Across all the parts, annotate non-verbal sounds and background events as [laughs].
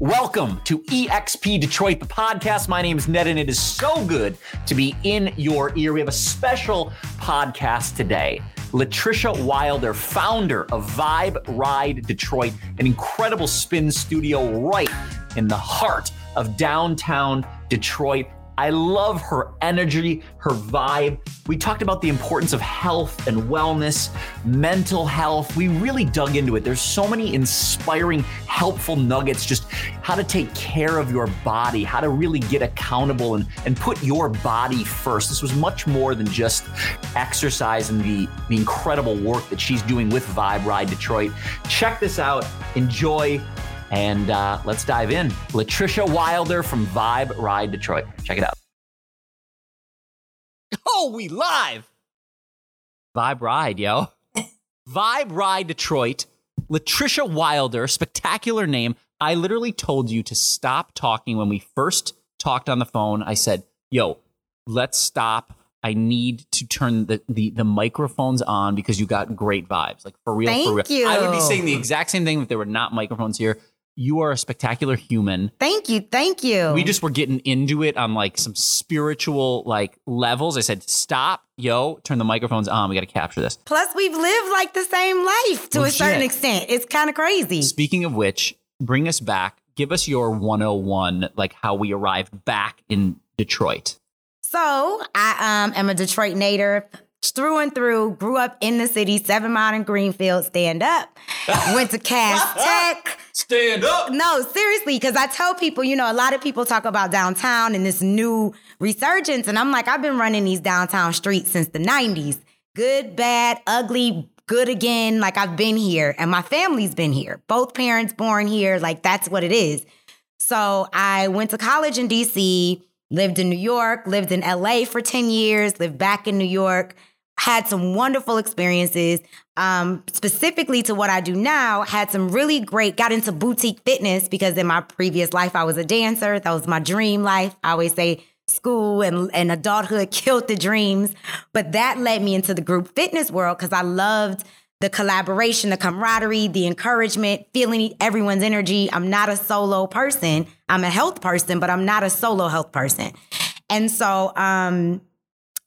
Welcome to EXP Detroit, the podcast. My name is Ned, and it is so good to be in your ear. We have a special podcast today. Latricia Wilder, founder of Vibe Ride Detroit, an incredible spin studio right in the heart of downtown Detroit. I love her energy, her vibe. We talked about the importance of health and wellness, mental health. We really dug into it. There's so many inspiring, helpful nuggets, just how to take care of your body, how to really get accountable and, and put your body first. This was much more than just exercise and the, the incredible work that she's doing with Vibe Ride Detroit. Check this out. Enjoy. And uh, let's dive in. Latricia Wilder from Vibe Ride Detroit. Check it out. [laughs] Oh, we live. Vibe Ride, yo. [laughs] Vibe Ride Detroit. Latricia Wilder, spectacular name. I literally told you to stop talking when we first talked on the phone. I said, yo, let's stop. I need to turn the, the, the microphones on because you got great vibes. Like for real, Thank for real. you. I would be saying the exact same thing if there were not microphones here. You are a spectacular human. Thank you. Thank you. We just were getting into it on like some spiritual like levels. I said, stop, yo, turn the microphones on. We got to capture this. Plus, we've lived like the same life to Legit. a certain extent. It's kind of crazy. Speaking of which, bring us back. Give us your 101, like how we arrived back in Detroit. So, I um, am a Detroit native through and through. Grew up in the city, Seven Mile and Greenfield. Stand up. [laughs] Went to Cass Tech. Stand up. No, seriously, because I tell people, you know, a lot of people talk about downtown and this new resurgence. And I'm like, I've been running these downtown streets since the 90s. Good, bad, ugly, good again. Like I've been here and my family's been here. Both parents born here. Like that's what it is. So I went to college in DC, lived in New York, lived in LA for 10 years, lived back in New York, had some wonderful experiences. Um, specifically to what I do now, had some really great, got into boutique fitness because in my previous life I was a dancer. That was my dream life. I always say school and, and adulthood [laughs] killed the dreams. But that led me into the group fitness world because I loved the collaboration, the camaraderie, the encouragement, feeling everyone's energy. I'm not a solo person. I'm a health person, but I'm not a solo health person. And so um,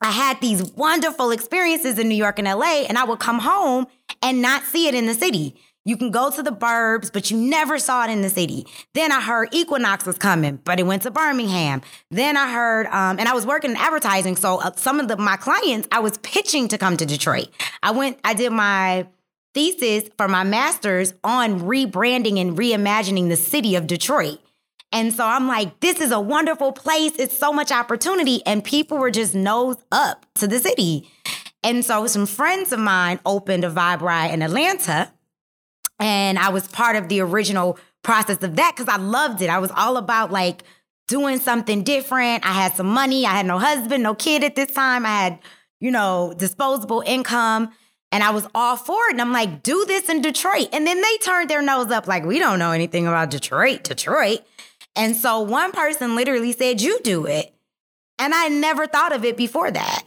I had these wonderful experiences in New York and LA, and I would come home and not see it in the city. You can go to the burbs, but you never saw it in the city. Then I heard Equinox was coming, but it went to Birmingham. Then I heard, um, and I was working in advertising, so uh, some of the, my clients I was pitching to come to Detroit. I went, I did my thesis for my master's on rebranding and reimagining the city of Detroit. And so I'm like, this is a wonderful place. It's so much opportunity. And people were just nose up to the city. And so some friends of mine opened a Vibe Ride in Atlanta. And I was part of the original process of that because I loved it. I was all about like doing something different. I had some money. I had no husband, no kid at this time. I had, you know, disposable income. And I was all for it. And I'm like, do this in Detroit. And then they turned their nose up like, we don't know anything about Detroit, Detroit. And so one person literally said, You do it. And I never thought of it before that.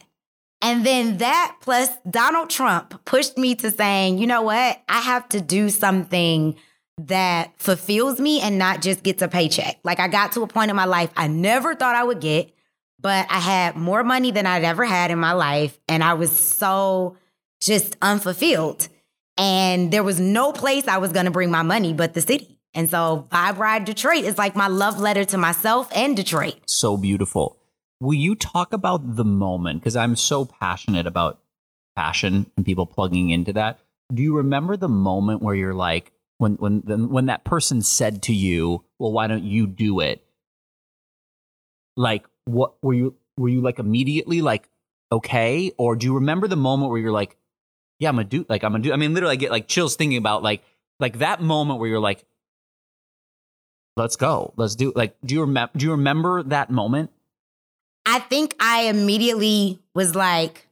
And then that plus Donald Trump pushed me to saying, you know what? I have to do something that fulfills me and not just gets a paycheck. Like I got to a point in my life I never thought I would get, but I had more money than I'd ever had in my life. And I was so just unfulfilled. And there was no place I was going to bring my money but the city. And so Vibe Ride Detroit is like my love letter to myself and Detroit. So beautiful. Will you talk about the moment? Because I'm so passionate about passion and people plugging into that. Do you remember the moment where you're like, when when when that person said to you, "Well, why don't you do it?" Like, what were you were you like immediately like, okay, or do you remember the moment where you're like, "Yeah, I'm gonna do like I'm gonna do." I mean, literally, I get like chills thinking about like like that moment where you're like, "Let's go, let's do." Like, do you remember? Do you remember that moment? I think I immediately was like,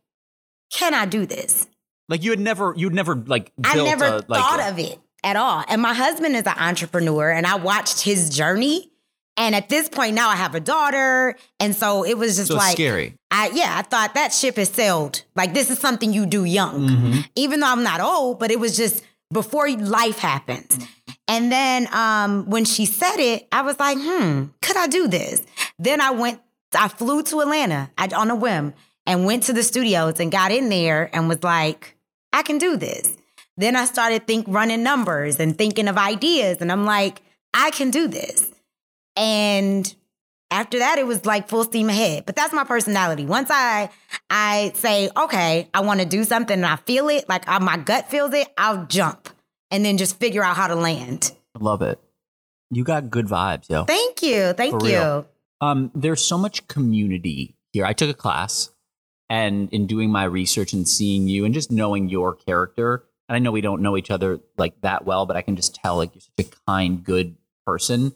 can I do this? Like you had never, you'd never like. I never a, like, thought of it at all. And my husband is an entrepreneur, and I watched his journey. And at this point now, I have a daughter, and so it was just So like scary. I yeah, I thought that ship has sailed. Like this is something you do young, Mm-hmm. even though I'm not old. But it was just before life happens. And then um, when she said it, I was like, hmm, could I do this? Then I went, I flew to Atlanta on a whim and went to the studios and got in there and was like, I can do this. Then I started think running numbers and thinking of ideas. And I'm like, I can do this. And after that, it was like full steam ahead. But that's my personality. Once I I say, okay, I want to do something and I feel it, like I, my gut feels it, I'll jump and then just figure out how to land. Love it. You got good vibes, yo. Thank you. Thank For you. Real. Um, there's so much community here. I took a class and in doing my research and seeing you and just knowing your character, and I know we don't know each other like that well, but I can just tell like you're such a kind, good person.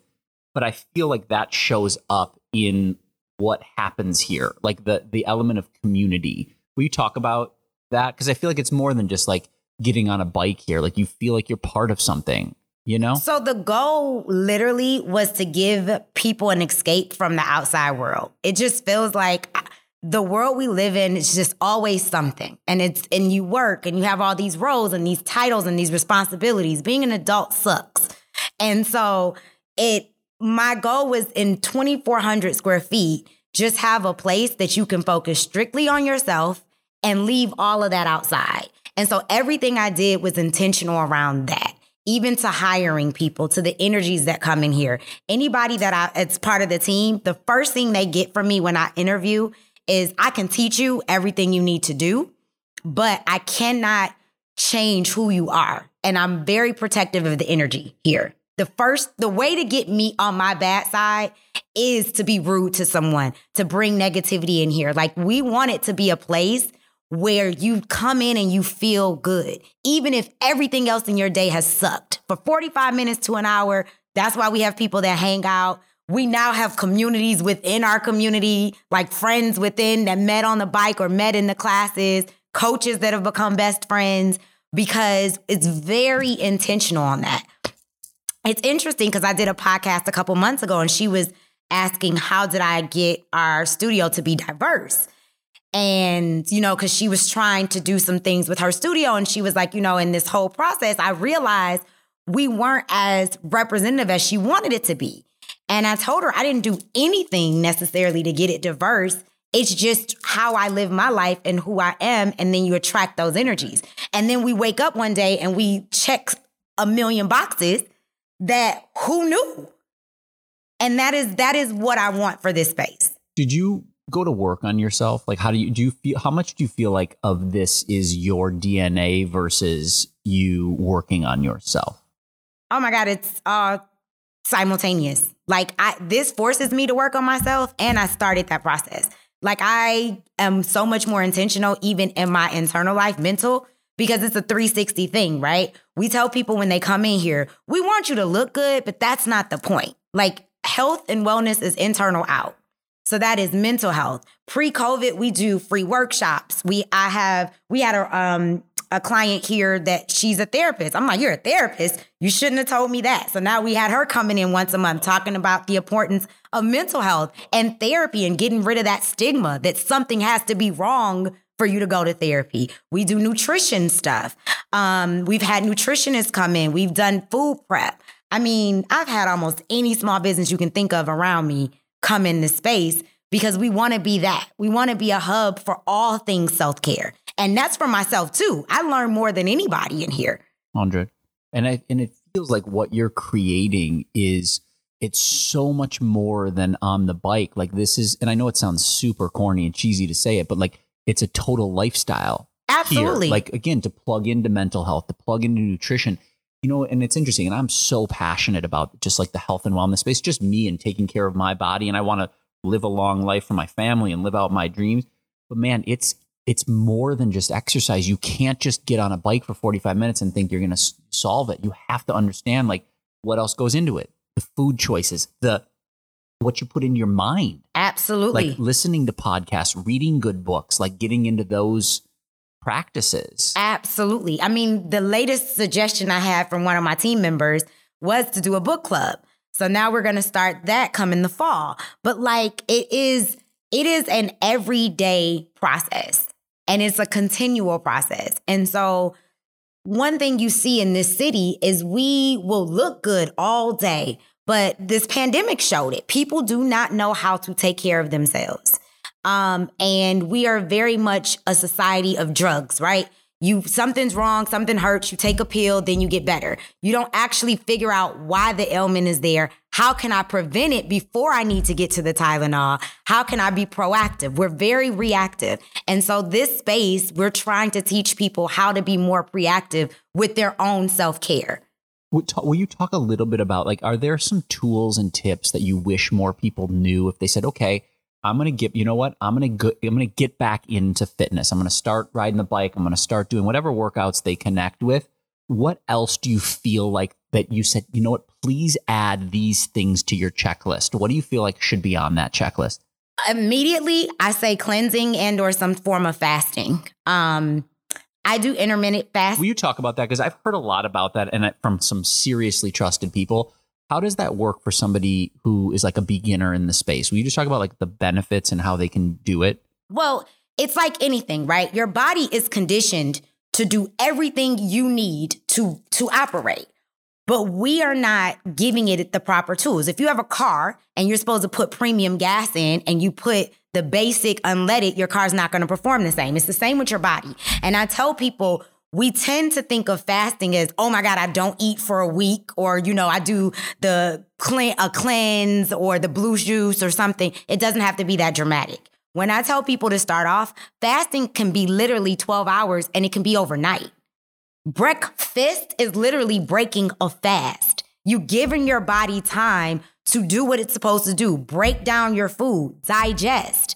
But I feel like that shows up in what happens here, like the the element of community. Will you talk about that? Because I feel like it's more than just like getting on a bike here. Like you feel like you're part of something, you know? So the goal literally was to give people an escape from the outside world. It just feels like uh, the world we live in is just always something. And it's and you work and you have all these roles and these titles and these responsibilities. Being an adult sucks. And so it my goal was in 2400 square feet just have a place that you can focus strictly on yourself and leave all of that outside. And so everything I did was intentional around that even to hiring people, to the energies that come in here. Anybody that I, it's part of the team, the first thing they get from me when I interview is I can teach you everything you need to do, but I cannot change who you are. And I'm very protective of the energy here. The first, the way to get me on my bad side is to be rude to someone, to bring negativity in here. Like we want it to be a place where you come in and you feel good, even if everything else in your day has sucked. For 45 minutes to an hour, that's why we have people that hang out. We now have communities within our community, like friends within that met on the bike or met in the classes, coaches that have become best friends, because it's very intentional on that. It's interesting because I did a podcast a couple months ago and she was asking, How did I get our studio to be diverse? And, you know, because she was trying to do some things with her studio. And she was like, you know, in this whole process, I realized we weren't as representative as she wanted it to be. And I told her I didn't do anything necessarily to get it diverse. It's just how I live my life and who I am. And then you attract those energies. And then we wake up one day and we check a million boxes that who knew? And that is that is what I want for this space. Did you go to work on yourself? Like how do you do you feel how much do you feel like of this is your DNA versus you working on yourself? Oh my God, it's uh simultaneous. Like I this forces me to work on myself and I started that process. Like I am so much more intentional even in my internal life, mental, because it's a 360 thing, right? We tell people when they come in here, we want you to look good, but that's not the point. Like health and wellness is internal out. So that is mental health. Pre-COVID, we do free workshops. We I have we had a um a client here that she's a therapist. I'm like, you're a therapist. You shouldn't have told me that. So now we had her coming in once a month talking about the importance of mental health and therapy and getting rid of that stigma that something has to be wrong for you to go to therapy. We do nutrition stuff. Um, we've had nutritionists come in. We've done food prep. I mean, I've had almost any small business you can think of around me come in this space because we want to be that. We want to be a hub for all things self care. And that's for myself too. I learn more than anybody in here. 100. And I, and it feels like what you're creating is it's so much more than on the bike. Like this is, and I know it sounds super corny and cheesy to say it, but like it's a total lifestyle. Absolutely. Here. Like again, to plug into mental health, to plug into nutrition, you know, and it's interesting. And I'm so passionate about just like the health and wellness space, just me and taking care of my body. And I want to live a long life for my family and live out my dreams. But man, it's it's more than just exercise. You can't just get on a bike for 45 minutes and think you're going to solve it. You have to understand like what else goes into it. The food choices, the what you put in your mind. Absolutely. Like listening to podcasts, reading good books, like getting into those practices. Absolutely. I mean, the latest suggestion I had from one of my team members was to do a book club. So now we're going to start that come in the fall. But like it is it is an everyday process and it's a continual process. And so one thing you see in this city is we will look good all day, but this pandemic showed it. People do not know how to take care of themselves. Um, and we are very much a society of drugs, right? You something's wrong, something hurts, you take a pill, then you get better. You don't actually figure out why the ailment is there. How can I prevent it before I need to get to the Tylenol? How can I be proactive? We're very reactive. And so this space, we're trying to teach people how to be more proactive with their own self-care. Will you talk a little bit about like are there some tools and tips that you wish more people knew if they said, "Okay, I'm gonna get you know what I'm gonna go, I'm gonna get back into fitness. I'm gonna start riding the bike. I'm gonna start doing whatever workouts they connect with. What else do you feel like that you said? You know what? Please add these things to your checklist. What do you feel like should be on that checklist? Immediately, I say cleansing and or some form of fasting. Um, I do intermittent fast. Will you talk about that? Because I've heard a lot about that and from some seriously trusted people how does that work for somebody who is like a beginner in the space? Will you just talk about like the benefits and how they can do it? Well, it's like anything, right? Your body is conditioned to do everything you need to to operate. But we are not giving it the proper tools. If you have a car and you're supposed to put premium gas in and you put the basic unleaded, your car's not going to perform the same. It's the same with your body. And I tell people we tend to think of fasting as, oh my God, I don't eat for a week, or, you know, I do the clean, a cleanse or the blue juice or something. It doesn't have to be that dramatic. When I tell people to start off, fasting can be literally 12 hours and it can be overnight. Breakfast is literally breaking a fast. You giving your body time to do what it's supposed to do, break down your food, digest.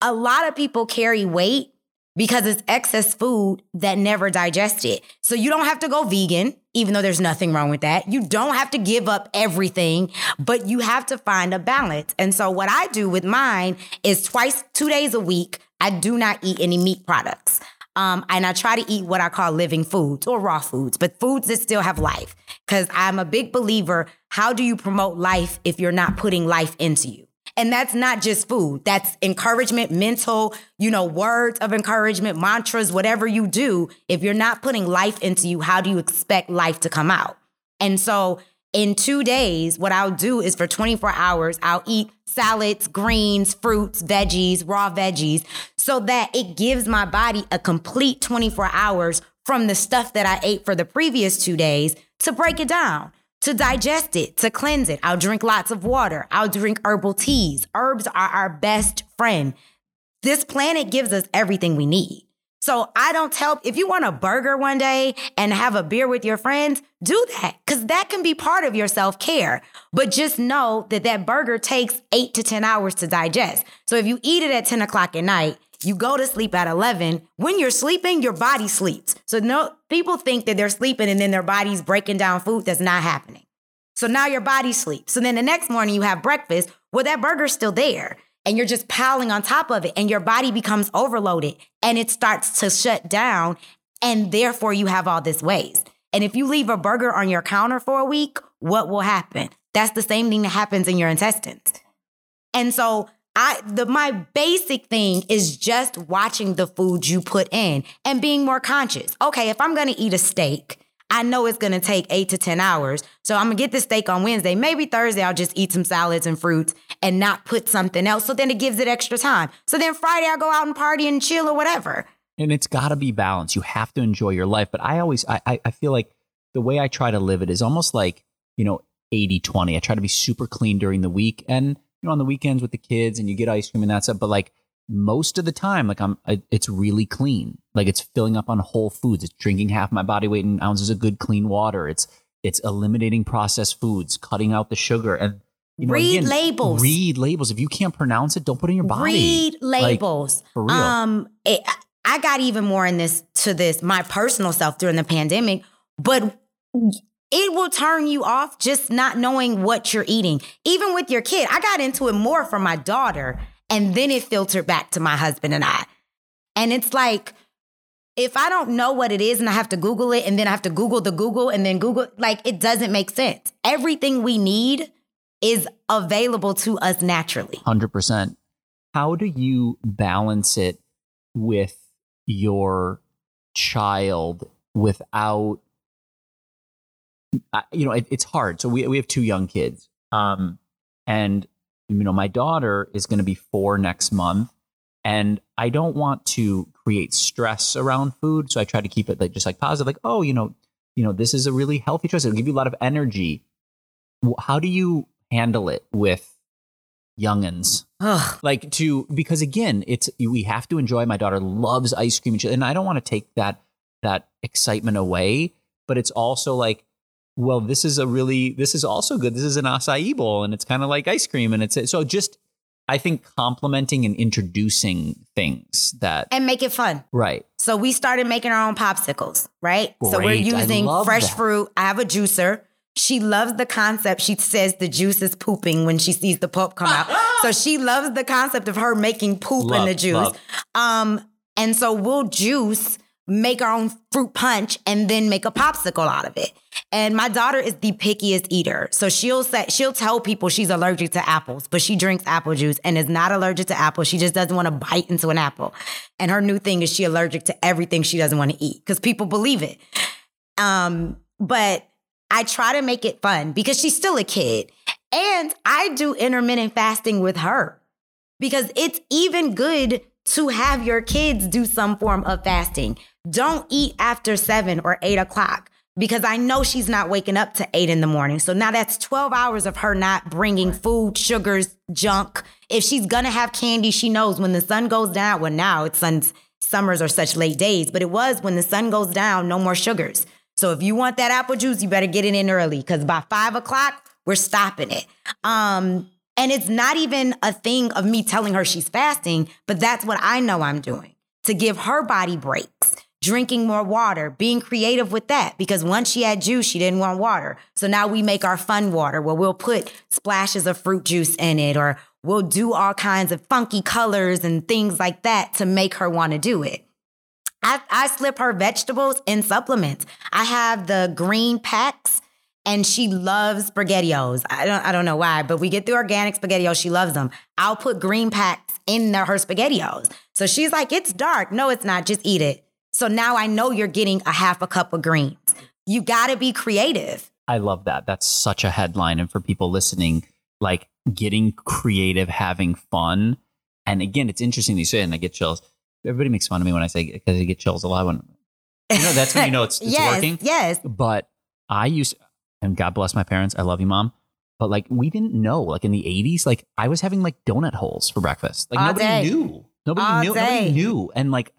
A lot of people carry weight because it's excess food that never digested. So you don't have to go vegan, even though there's nothing wrong with that. You don't have to give up everything, but you have to find a balance. And so what I do with mine is twice, two days a week, I do not eat any meat products. Um, and I try to eat what I call living foods or raw foods, but foods that still have life. Because I'm a big believer how do you promote life if you're not putting life into you? And that's not just food. That's encouragement, mental, you know, words of encouragement, mantras, whatever you do. If you're not putting life into you, how do you expect life to come out? And so in two days, what I'll do is for 24 hours, I'll eat salads, greens, fruits, veggies, raw veggies, so that it gives my body a complete 24 hours from the stuff that I ate for the previous two days to break it down to digest it, to cleanse it. I'll drink lots of water. I'll drink herbal teas. Herbs are our best friend. This planet gives us everything we need. So I don't tell if you want a burger one day and have a beer with your friends, do that because that can be part of your self care. But just know that that burger takes eight to 10 hours to digest. So if you eat it at 10 o'clock at night, you go to sleep at 11. When you're sleeping, your body sleeps. So no people think that they're sleeping and then their body's breaking down food. That's not happening. So now your body sleeps. So then the next morning you have breakfast. Well, that burger's still there and you're just piling on top of it and your body becomes overloaded and it starts to shut down and therefore you have all this waste. And if you leave a burger on your counter for a week, what will happen? That's the same thing that happens in your intestines. And so I the my basic thing is just watching the food you put in and being more conscious. Okay, if I'm going to eat a steak, I know it's going to take 8 to 10 hours. So I'm going to get the steak on Wednesday. Maybe Thursday I'll just eat some salads and fruits and not put something else. So then it gives it extra time. So then Friday I'll go out and party and chill or whatever. And it's got to be balanced. You have to enjoy your life. But I always I I feel like the way I try to live it is almost like, you know, 80 20. I try to be super clean during the week and know, on the weekends with the kids and you get ice cream and that stuff. But like most of the time, like I'm, it's really clean. Like it's filling up on whole foods. It's drinking half my body weight in ounces of good clean water. It's, it's eliminating processed foods, cutting out the sugar and you know, read again, labels. Read labels. If you can't pronounce it, don't put it in your body. Read labels. Like, for real. Um, it, I got even more in this to this my personal self during the pandemic, but it will turn you off just not knowing what you're eating. Even with your kid, I got into it more for my daughter, and then it filtered back to my husband and I. And it's like, if I don't know what it is and I have to Google it and then I have to Google the Google and then Google, like it doesn't make sense. Everything we need is available to us naturally. 100%. How do you balance it with your child without you know it, it's hard. So we, we have two young kids. Um and you know my daughter is going to be four next month and i don't want to create stress around food. So i try to keep it like just like positive like oh you know you know this is a really healthy choice. It'll give you a lot of energy. How do you handle it with youngins? Ugh. like to because again it's we have to enjoy my daughter loves ice cream and, and i don't want to take that that excitement away but it's also like well this is a really this is also good this is an acai bowl and it's kind of like ice cream and it's so just i think complementing and introducing things that and make it fun. right So we started making our own popsicles, right? So we're using fresh that. fruit. I have a juicer. She loves the concept. She says the juice is pooping when she sees the pulp come out. [laughs] so she loves the concept of her making poop in the juice. love. Um, and so we'll juice, make our own fruit punch, and then make a popsicle out of it. And my daughter is the pickiest eater. So she'll say she'll tell people she's allergic to apples, but she drinks apple juice and is not allergic to apples. She just doesn't want to bite into an apple. And her new thing is she allergic to everything she doesn't want to eat because people believe it. Um, but I try to make it fun because she's still a kid. And I do intermittent fasting with her because it's even good to have your kids do some form of fasting. Don't eat after seven or eight o'clock because I know she's not waking up to eight in the morning. So now that's 12 hours of her not bringing food, sugars, junk. If she's gonna have candy, she knows when the sun goes down. Well, now it's suns, summers are such late days, but it was when the sun goes down, no more sugars. So if you want that apple juice, you better get it in early because by five o'clock, we're stopping it. Um, and it's not even a thing of me telling her she's fasting, but that's what I know I'm doing to give her body breaks. Drinking more water, being creative with that. Because once she had juice, she didn't want water. So now we make our fun water where we'll put splashes of fruit juice in it, or we'll do all kinds of funky colors and things like that to make her want to do it. I, I slip her vegetables in supplements. I have the green packs and she loves spaghettios. I don't I don't know why, but we get the organic spaghettios. She loves them. I'll put green packs in the, her spaghettios. So she's like, it's dark. No, it's not. Just eat it. So now I know you're getting a half a cup of greens. You got to be creative. I love that. That's such a headline. And for people listening, like getting creative, having fun. And again, it's interesting that you say, it, and I get chills. Everybody makes fun of me when I say because I get chills a lot. When you know, that's when you know it's, it's [laughs] yes, working. yes. But I used, and God bless my parents. I love you, mom. But like we didn't know, like in the '80s, like I was having like donut holes for breakfast. Like All nobody day. knew. Nobody All knew. day. Nobody knew. And like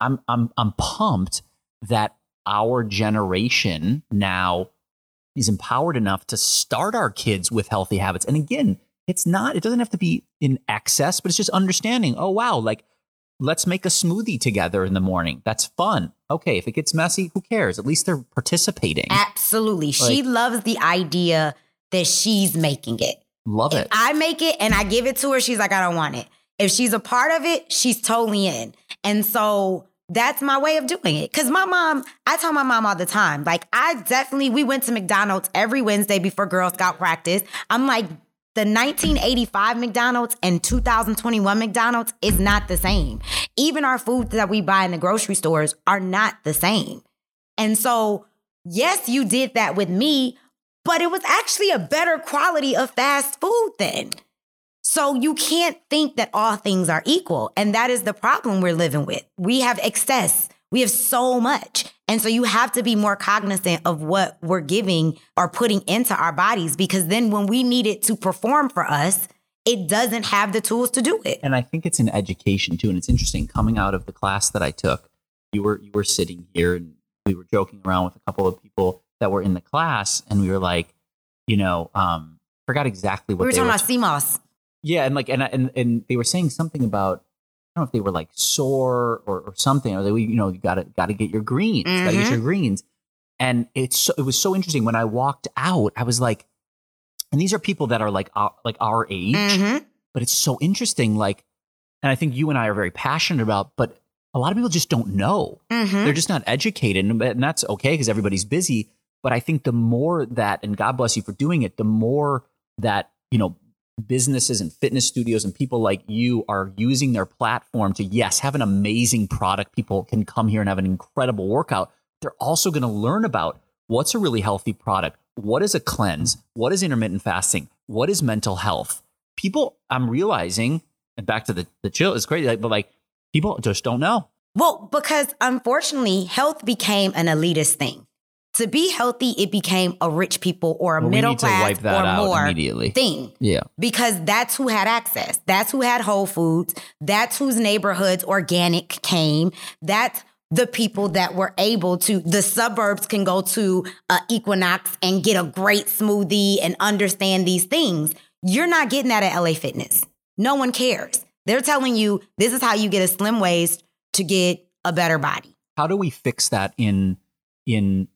I'm, I'm, I'm pumped that our generation now is empowered enough to start our kids with healthy habits. And again, it's not, it doesn't have to be in excess, but it's just understanding, oh, wow, like let's make a smoothie together in the morning. That's fun. Okay, if it gets messy, who cares? At least they're participating. Absolutely. she loves the idea that she's making it. Love If it. I make it and I give it to her, she's like, I don't want it. If she's a part of it, she's totally in. And so that's my way of doing it. Cause my mom, I tell my mom all the time, like, I definitely, we went to McDonald's every Wednesday before Girl Scout practice. I'm like, the 1985 McDonald's and 2021 McDonald's is not the same. Even our foods that we buy in the grocery stores are not the same. And so, yes, you did that with me, but it was actually a better quality of fast food then. So you can't think that all things are equal. And that is the problem we're living with. We have excess, we have so much. And so you have to be more cognizant of what we're giving or putting into our bodies because then when we need it to perform for us, it doesn't have the tools to do it. and I think it's an education too. And it's interesting coming out of the class that I took. You were you were sitting here, and we were joking around with a couple of people that were in the class, and we were like, you know, um, forgot exactly what We were talking were about CMOS. yeah, and like, and and and they were saying something about. I don't know if they were like sore or, or something. Or they, you know, you gotta gotta get your greens, gotta get your greens. And it's so, it was so interesting when I walked out. I was like, and these are people that are like our, like our age, Mhm. but it's so interesting. Like, and I think you and I are very passionate about, but a lot of people just don't know. Mhm. They're just not educated, and, and that's okay because everybody's busy. But I think the more that, and God bless you for doing it, the more that you know businesses and fitness studios and people like you are using their platform to yes have an amazing product. People can come here and have an incredible workout. they're also going to learn about what's a really healthy product, what is a cleanse, what is intermittent fasting, what is mental health. People, I'm realizing, and back to the the chill, it's crazy, like, but like people just don't know. Well, because unfortunately, health became an elitist thing. To be healthy, it became a rich people or a Well, middle class wipe that or out more immediately. thing. Yeah. because that's who had access. That's who had Whole Foods. That's whose neighborhoods organic came. That's the people that were able to, the suburbs can go to uh, Equinox and get a great smoothie and understand these things. You're not getting that at LA Fitness. No one cares. They're telling you this is how you get a slim waist to get a better body. How do we fix that in in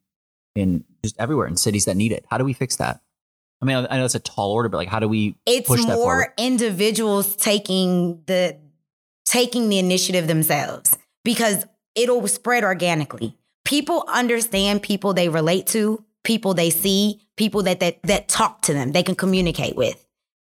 in just everywhere in cities that need it? How do we fix that? I mean, I know it's a tall order, but like, how do we It's push that more individuals taking the taking the initiative themselves because it'll spread organically. People understand people they relate to, people they see, people that that that talk to them, they can communicate with.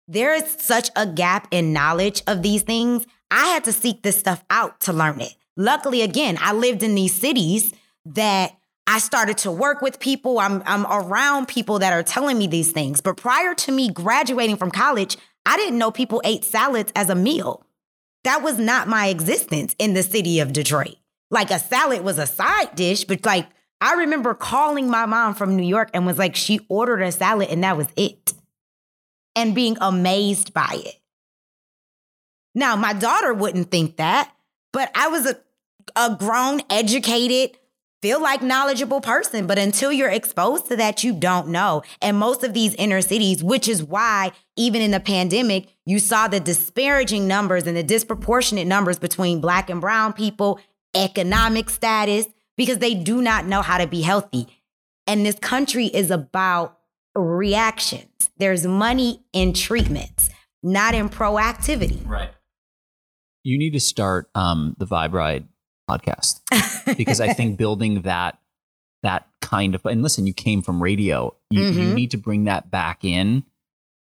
There is such a gap in knowledge of these things. I had to seek this stuff out to learn it. Luckily, again, I lived in these cities that I started to work with people. I'm I'm around people that are telling me these things. But prior to me graduating from college, I didn't know people ate salads as a meal. That was not my existence in the city of Detroit. Like a salad was a side dish, but like I remember calling my mom from New York and was like, she ordered a salad and that was it. And being amazed by it. Now, my daughter wouldn't think that, but I was a, a grown, educated, feel like knowledgeable person. But until you're exposed to that, you don't know. And most of these inner cities, which is why even in the pandemic, you saw the disparaging numbers and the disproportionate numbers between black and brown people, economic status, because they do not know how to be healthy. And this country is about reactions. There's money in treatments, not in proactivity. Right. You need to start um, the Vibe Ride podcast because I think [laughs] building that that kind of and listen, you came from radio. You, you Mhm. need to bring that back in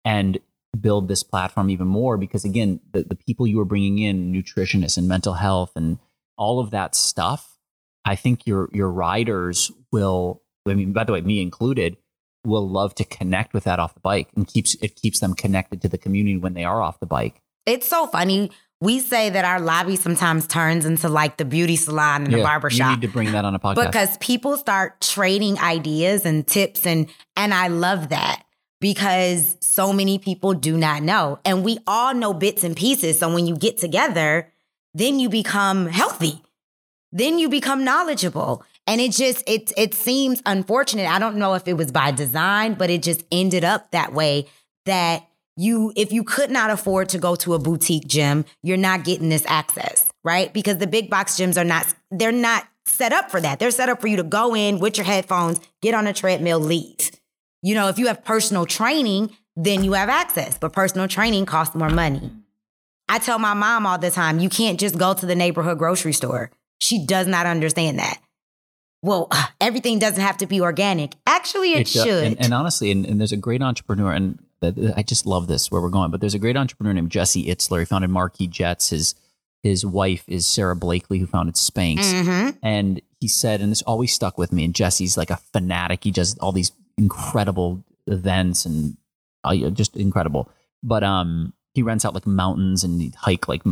and build this platform even more because again, the, the people you are bringing in, nutritionists and mental health and all of that stuff, I think your your riders will. I mean, by the way, me included, will love to connect with that off the bike and keeps it keeps them connected to the community when they are off the bike. It's so funny. We say that our lobby sometimes turns into like the beauty salon and the barber You need to bring that on a podcast. because people start trading ideas and tips and and I love that because so many people do not know. And we all know bits and pieces. So when you get together then you become healthy. Then you become knowledgeable. And it just it it seems unfortunate. I don't know if it was by design but it just ended up that way that you if you could not afford to go to a boutique gym you're not getting this access right? Because the big box gyms are not they're not set up for that. They're set up for you to go in with your headphones get on a treadmill leave. You know if you have personal training then you have access but personal training costs more money. I tell my mom all the time you can't just go to the neighborhood grocery store. She does not understand that. Well [sighs] everything doesn't have to be organic. Actually it, do- should. And, and honestly, and, and there's a great entrepreneur, and I just love this where we're going. But there's a great entrepreneur named Jesse Itzler. He founded Marquis Jets. His his wife is Sara Blakely, who founded Spanx. Mhm. And he said, and this always stuck with me. And Jesse's like a fanatic. He does all these incredible events and uh, just incredible. But um, he rents out like mountains and hike like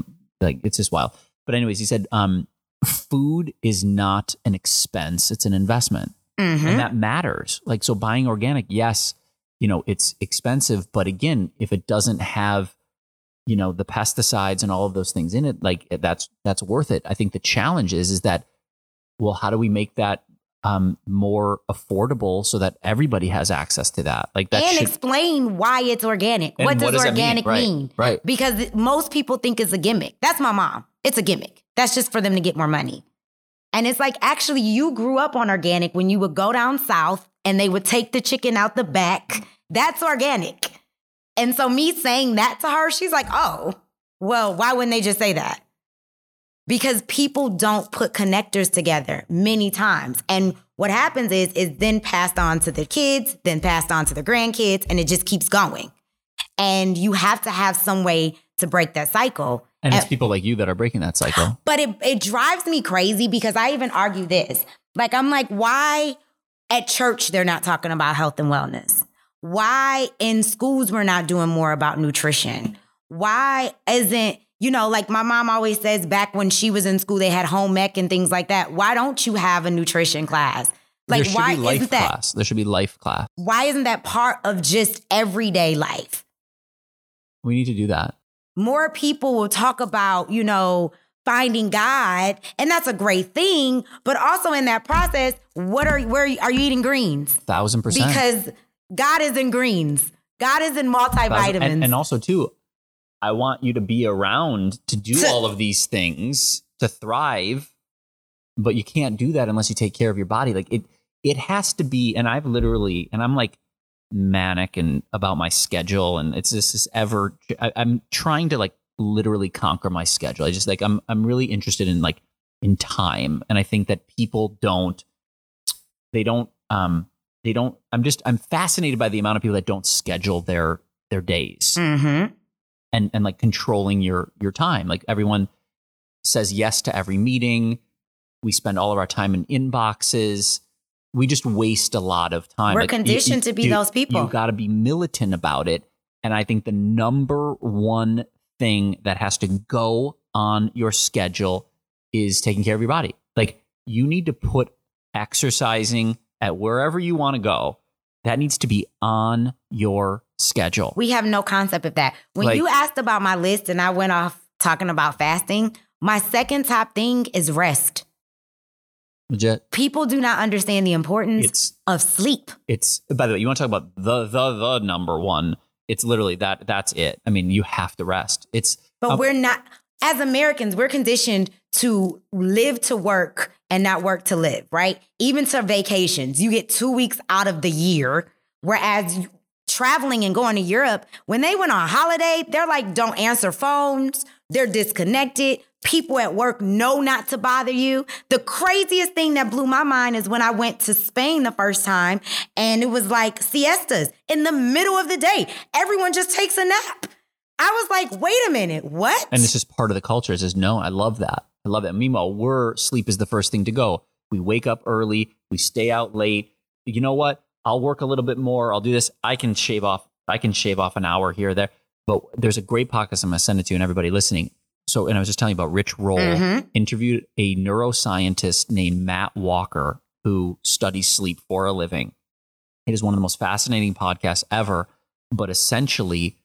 like it's just wild. But anyways, he said, um, food is not an expense; it's an investment Mhm. and that matters. Like so buying organic, yes, you know, it's expensive, but again, if it doesn't have you know the pesticides and all of those things in it, like that's that's worth it. I think the challenge is is that well, how do we make that um more affordable so that everybody has access to that? Like that and should explain why it's organic. And what does what does that mean? organic Right, mean? right. Because most people think it's a gimmick. That's my mom. It's a gimmick. That's just for them to get more money. And it's like, actually, you grew up on organic when you would go down south and they would take the chicken out the back. That's organic. And so, me saying that to her, she's like, oh, well, why wouldn't they just say that? Because people don't put connectors together many times. And what happens is, is then passed on to the kids, then passed on to the grandkids, and it just keeps going. And you have to have some way to break that cycle. And it's uh, people like you that are breaking that cycle. [gasps] But it, it drives me crazy because I even argue this. Like, I'm like, why at church they're not talking about health and wellness? Why in schools we're not doing more about nutrition? Why isn't, you know, like my mom always says back when she was in school, they had home ec and things like that. Why don't you have a nutrition class? Like, there should why be life isn't that? class. There should be life class. Why isn't that part of just everyday life? We need to do that. More people will talk about, you know, finding God, and that's a great thing. But also in that process, what are where are you eating greens? Thousand percent. Because God is in greens. God is in multivitamins. And, and also too, I want you to be around to do To- all of these things to thrive, but you can't do that unless you take care of your body. Like it, it has to be. And I've literally, and I'm like manic and about my schedule, and it's just this ever. I, I'm trying to like literally conquer my schedule. I just like I'm I'm really interested in like in time, and I think that people don't. They don't. Um. They don't. I'm just. I'm fascinated by the amount of people that don't schedule their their days mm-hmm. and and like controlling your your time. Like everyone says yes to every meeting. We spend all of our time in inboxes. We just waste a lot of time. We're Like, you- conditioned you- to be you- those people. You got to be militant about it. And I think the number one thing that has to go on your schedule is taking care of your body. Like you need to put exercising at wherever you want to go. That needs to be on your schedule. We have no concept of that. When Like- you asked about my list and I went off talking about fasting, my second top thing is rest. Legit. People do not understand the importance It's of sleep. it's by the way, you want to talk about the the the number one. It's literally that that's it. I mean, you have to rest. It's But Um, we're not, as Americans, we're conditioned to live to work and not work to live, right? Even to vacations, you get two weeks out of the year. Whereas traveling and going to Europe, when they went on holiday, they're like, don't answer phones, they're disconnected. People at work know not to bother you. The craziest thing that blew my mind is when I went to Spain the first time and it was like siestas in the middle of the day. Everyone just takes a nap. I was like, wait a minute, what? and it's just part of the culture. It says no. I love that. I love that. Meanwhile, we're sleep is the first thing to go. We wake up early. We stay out late. You know what? I'll work a little bit more. I'll do this. I can shave off. I can shave off an hour here or there. But there's a great podcast I'm gonna send it to you and everybody listening. So, and I was just telling you about Rich Roll Mhm. interviewed a neuroscientist named Matt Walker who studies sleep for a living. It is one of the most fascinating podcasts ever. But essentially,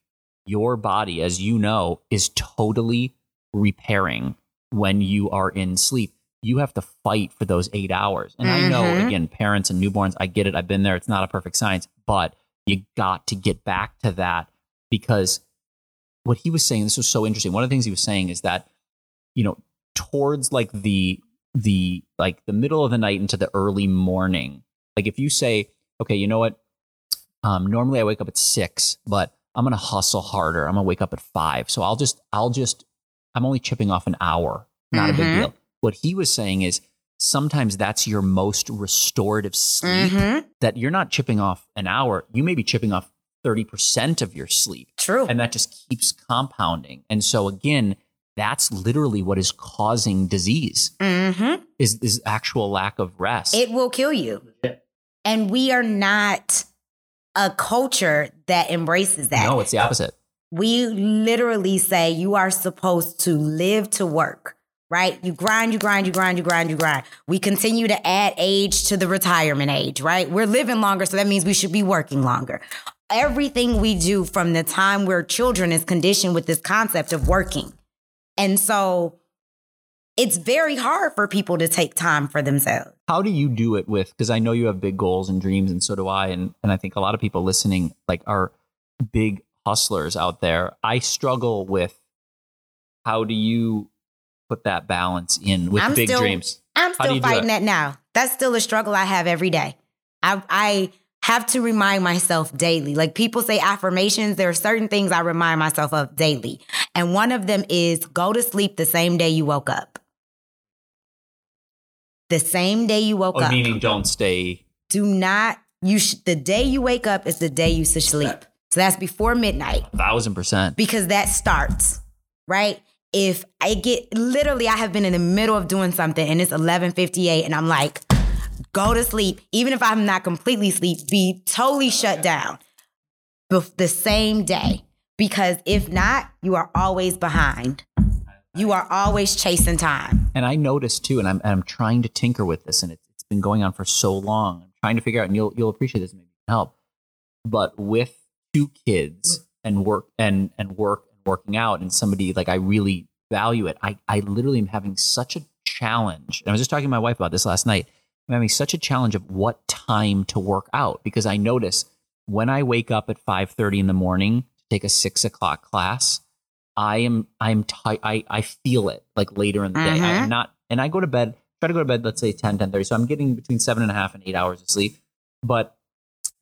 your body, as you know, is totally repairing when you are in sleep. You have to fight for those eight hours. And I know, Mhm. again, parents and newborns, I get it. I've been there. It's not a perfect science, but you got to get back to that because what he was saying, this was so interesting. One of the things he was saying is that, you know, towards like the, the, like the middle of the night into the early morning, like if you say, okay, you know what? Um, normally I wake up at six, but I'm gonna hustle harder. I'm gonna wake up at five. So I'll just, I'll just, I'm only chipping off an hour. Not a big Mhm. deal. What he was saying is sometimes that's your most restorative sleep. Mhm. That you're not chipping off an hour. You may be chipping off 30% of your sleep. True. And that just keeps compounding. And so again, that's literally what is causing disease hmm is, is actual lack of rest. It will kill you. And we are not a culture that embraces that. no, it's the opposite. we literally say you are supposed to live to work, right? You grind, you grind, you grind, you grind, you grind. We continue to add age to the retirement age, right? We're living longer, so that means we should be working longer. Everything we do from the time we're children is conditioned with this concept of working. And so it's very hard for people to take time for themselves. how do you do it with because i know you have big goals and dreams and so do i and, and i think a lot of people listening like are big hustlers out there i struggle with how do you put that balance in with I'm big still- dreams I'm still fighting it? that now. That's still a struggle I have every day. I I have to remind myself daily. Like people say affirmations, there are certain things I remind myself of daily. And one of them is go to sleep the same day you woke up. The same day you woke oh, up. meaning don't stay Do not you sh- the day you wake up is the day you should sleep. So that's before midnight Thousand percent. because that starts, right? If I get literally I have been in the middle of doing something and it's 11:58 and I'm like go to sleep even if I'm not completely asleep be totally shut down the same day because if not you are always behind. You are always chasing time. And I noticed too, and I'm, I'm trying to tinker with this, and it's, it's been going on for so long. I'm trying to figure out, and you'll you'll appreciate this, maybe help. But with two kids and work and and work and working out, and somebody like I really value it. I I literally am having such a challenge. And I was just talking to my wife about this last night. I'm having such a challenge of what time to work out because I notice when I wake up at 5:30 in the morning to take a six o'clock class, I am I'm tight. I I feel it like later in the day. I'm mm-hmm. not, and I go to bed. Try to go to bed. Let's say 10, 10 So I'm getting between seven and a half and eight hours of sleep. But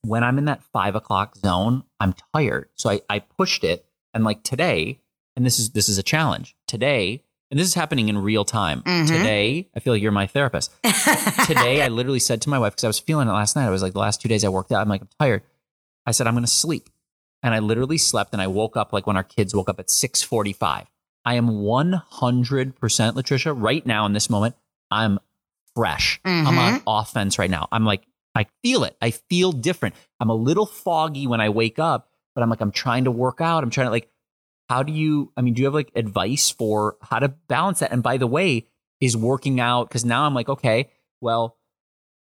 when I'm in that five o'clock zone, I'm tired. So I I pushed it, and like today, and this is this is a challenge today, and this is happening in real time. Mhm. Today, I feel like you're my therapist [laughs] today I literally said to my wife because I was feeling it last night. I was like, the last two days I worked out. I'm like, I'm tired. I said, I'm going to sleep, and I literally slept. And I woke up like when our kids woke up at 6:45. I am 100 percent, Latricia. Right now in this moment, I'm fresh. I'm on offense right now. I'm like, I feel it. I feel different. I'm a little foggy when I wake up, but I'm like, I'm trying to work out. I'm trying to like, how do you? I mean, do you have like advice for how to balance that? And by the way, is working out because now I'm like, okay, well,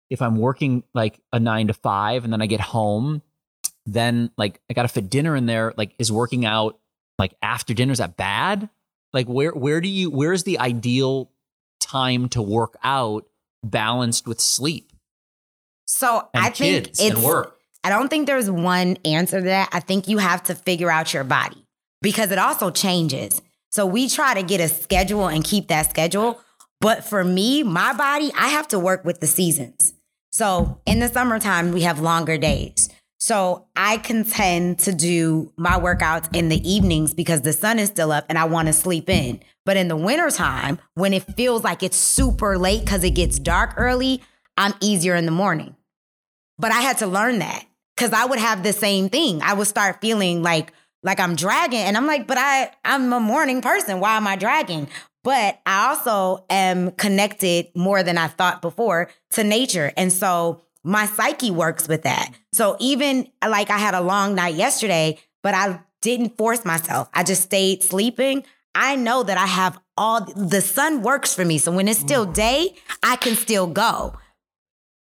if I'm working like a nine to five and then I get home, then like I got to fit dinner in there. Like, is working out like after dinner is that bad? Like, where where do you where's the ideal time to work out balanced with sleep So I think it's work? I don't think there's one answer to that. I think you have to figure out your body because it also changes. So we try to get a schedule and keep that schedule. But for me, my body, I have to work with the seasons. So in the summertime, we have longer days. So I can tend to do my workouts in the evenings because the sun is still up and I want to sleep in. But in the wintertime, when it feels like it's super late because it gets dark early, I'm easier in the morning. But I had to learn that because I would have the same thing. I would start feeling like like I'm dragging, and I'm like, but I I'm a morning person. Why am I dragging? But I also am connected more than I thought before to nature, and so my psyche works with that. So even like I had a long night yesterday, but I didn't force myself. I just stayed sleeping. I know that I have all the sun works for me. So when it's still mm. day, I can still go.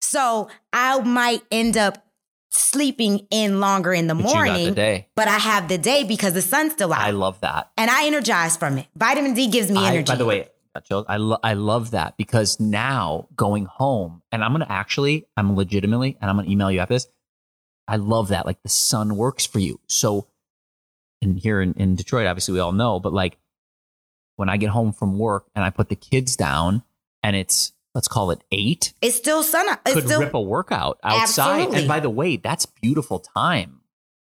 So I might end up sleeping in longer in the But the morning, day. but I have the day because the sun's still out. I love that. and I energize from it. Vitamin D gives me I- energy. by the way, got chills. I lo- I love that because now going home, and I'm gonna actually, I'm legitimately, and I'm gonna email you after this. I love that. Like the sun works for you. So, and here in, in Detroit, obviously we all know, but like when I get home from work and I put the kids down, and it's let's call it eight, it's still sun. It's could still rip a workout outside. Absolutely. And by the way, that's beautiful time.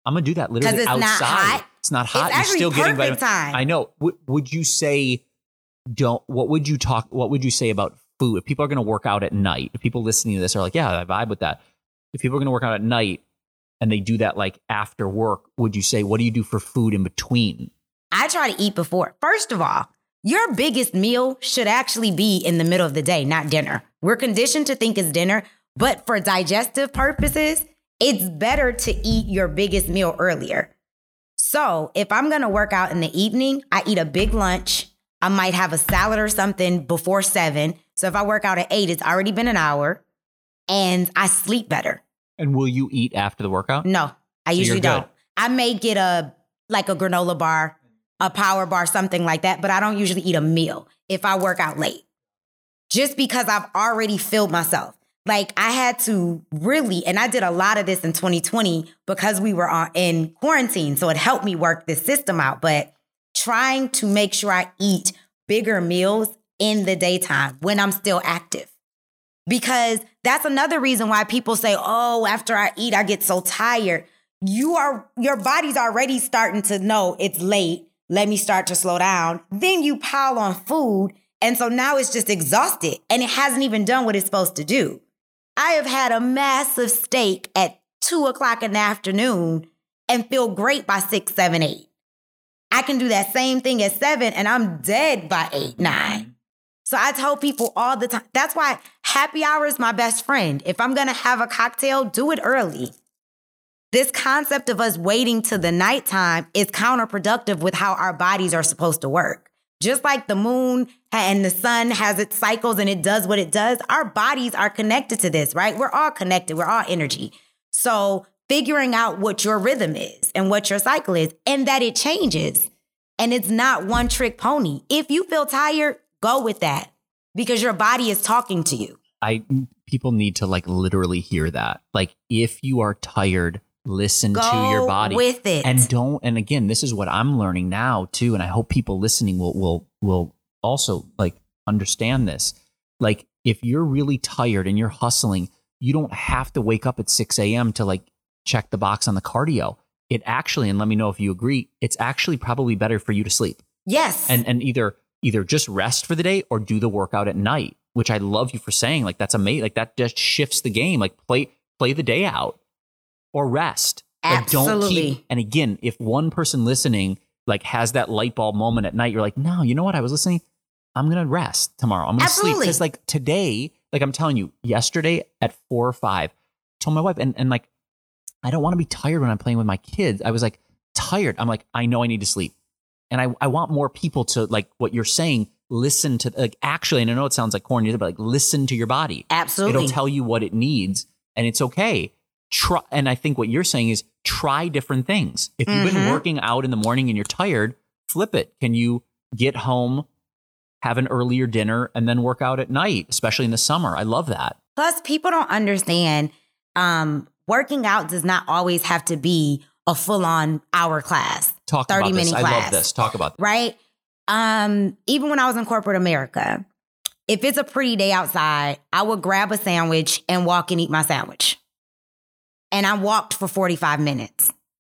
I'm gonna do that literally it's not outside. hot. It's not it's hot. You're actually still getting vitamin. time. I know. W- would you say don't? What would you talk? What would you say about food? If people are going to work out at night, if people listening to this are like, yeah, I vibe with that. If people are going to work out at night and they do that like after work, would you say what do you do for food in between? I try to eat before. First of all, your biggest meal should actually be in the middle of the day, not dinner. We're conditioned to think it's dinner, but for digestive purposes, it's better to eat your biggest meal earlier. So if I'm gonna work out in the evening, I eat a big lunch. I might have a salad or something before seven. So if I work out at eight, it's already been an hour and I sleep better. And will you eat after the workout? No, I So usually don't. I may get a like a granola bar, a power bar, something like that, but I don't usually eat a meal if I work out late. Just because I've already filled myself. Like I had to really, and I did a lot of this in 2020 because we were in quarantine. So it helped me work this system out. But trying to make sure I eat bigger meals in the daytime when I'm still active because that's another reason why people say, "Oh, after I eat, I get so tired." You are your body's already starting to know it's late. Let me start to slow down. Then you pile on food, and so now it's just exhausted, and it hasn't even done what it's supposed to do. I have had a massive steak at two o'clock in the afternoon, and feel great by six, seven, eight. I can do that same thing at seven and I'm dead by eight, nine. So I tell people all the time. That's why happy hour is my best friend. If I'm gonna have a cocktail, do it early. This concept of us waiting to the nighttime is counterproductive with how our bodies are supposed to work. Just like the moon and the sun has its cycles and it does what it does, our bodies are connected to this, right? We're all connected, we're all energy. So figuring out what your rhythm is and what your cycle is and that it changes. And it's not one trick pony. If you feel tired, go with that because your body is talking to you. I people need to like literally hear that. Like if you are tired, listen Go to your body. with it. and don't and again this is what i'm learning now too and i hope people listening will will will also like understand this. Like if you're really tired and you're hustling you don't have to wake up at 6 a.m to like check the box on the cardio. It actually and let me know if you agree it's actually probably better for you to sleep. Yes. and and either either just rest for the day or do the workout at night which i love you for saying like that's amazing like that just shifts the game. Like play play the day out or rest. Like, don't Absolutely. keep and again if one person listening like has that light bulb moment at night you're like no you know what? I was listening. I'm gonna rest tomorrow. I'm gonna sleep. Absolutely. because like today like i'm telling you yesterday at four or five told my wife and, and like i don't want to be tired when i'm playing with my kids. I was like tired. I'm like i know i need to sleep. And I, I want more people to like what you're saying listen to like actually and i know it sounds like corny but like listen to your body. Absolutely. it'll tell you what it needs and it's okay try and i think what you're saying is try different things if you've been Mhm. working out in the morning and you're tired flip it can you get home have an earlier dinner and then work out at night especially in the summer i love that Plus, people don't understand um, working out does not always have to be a full on hour class, talk 30 about this minute i love class. this talk about this. right? Um, even when I was in corporate America, if it's a pretty day outside, I would grab a sandwich and walk and eat my sandwich. And I walked for 45 minutes.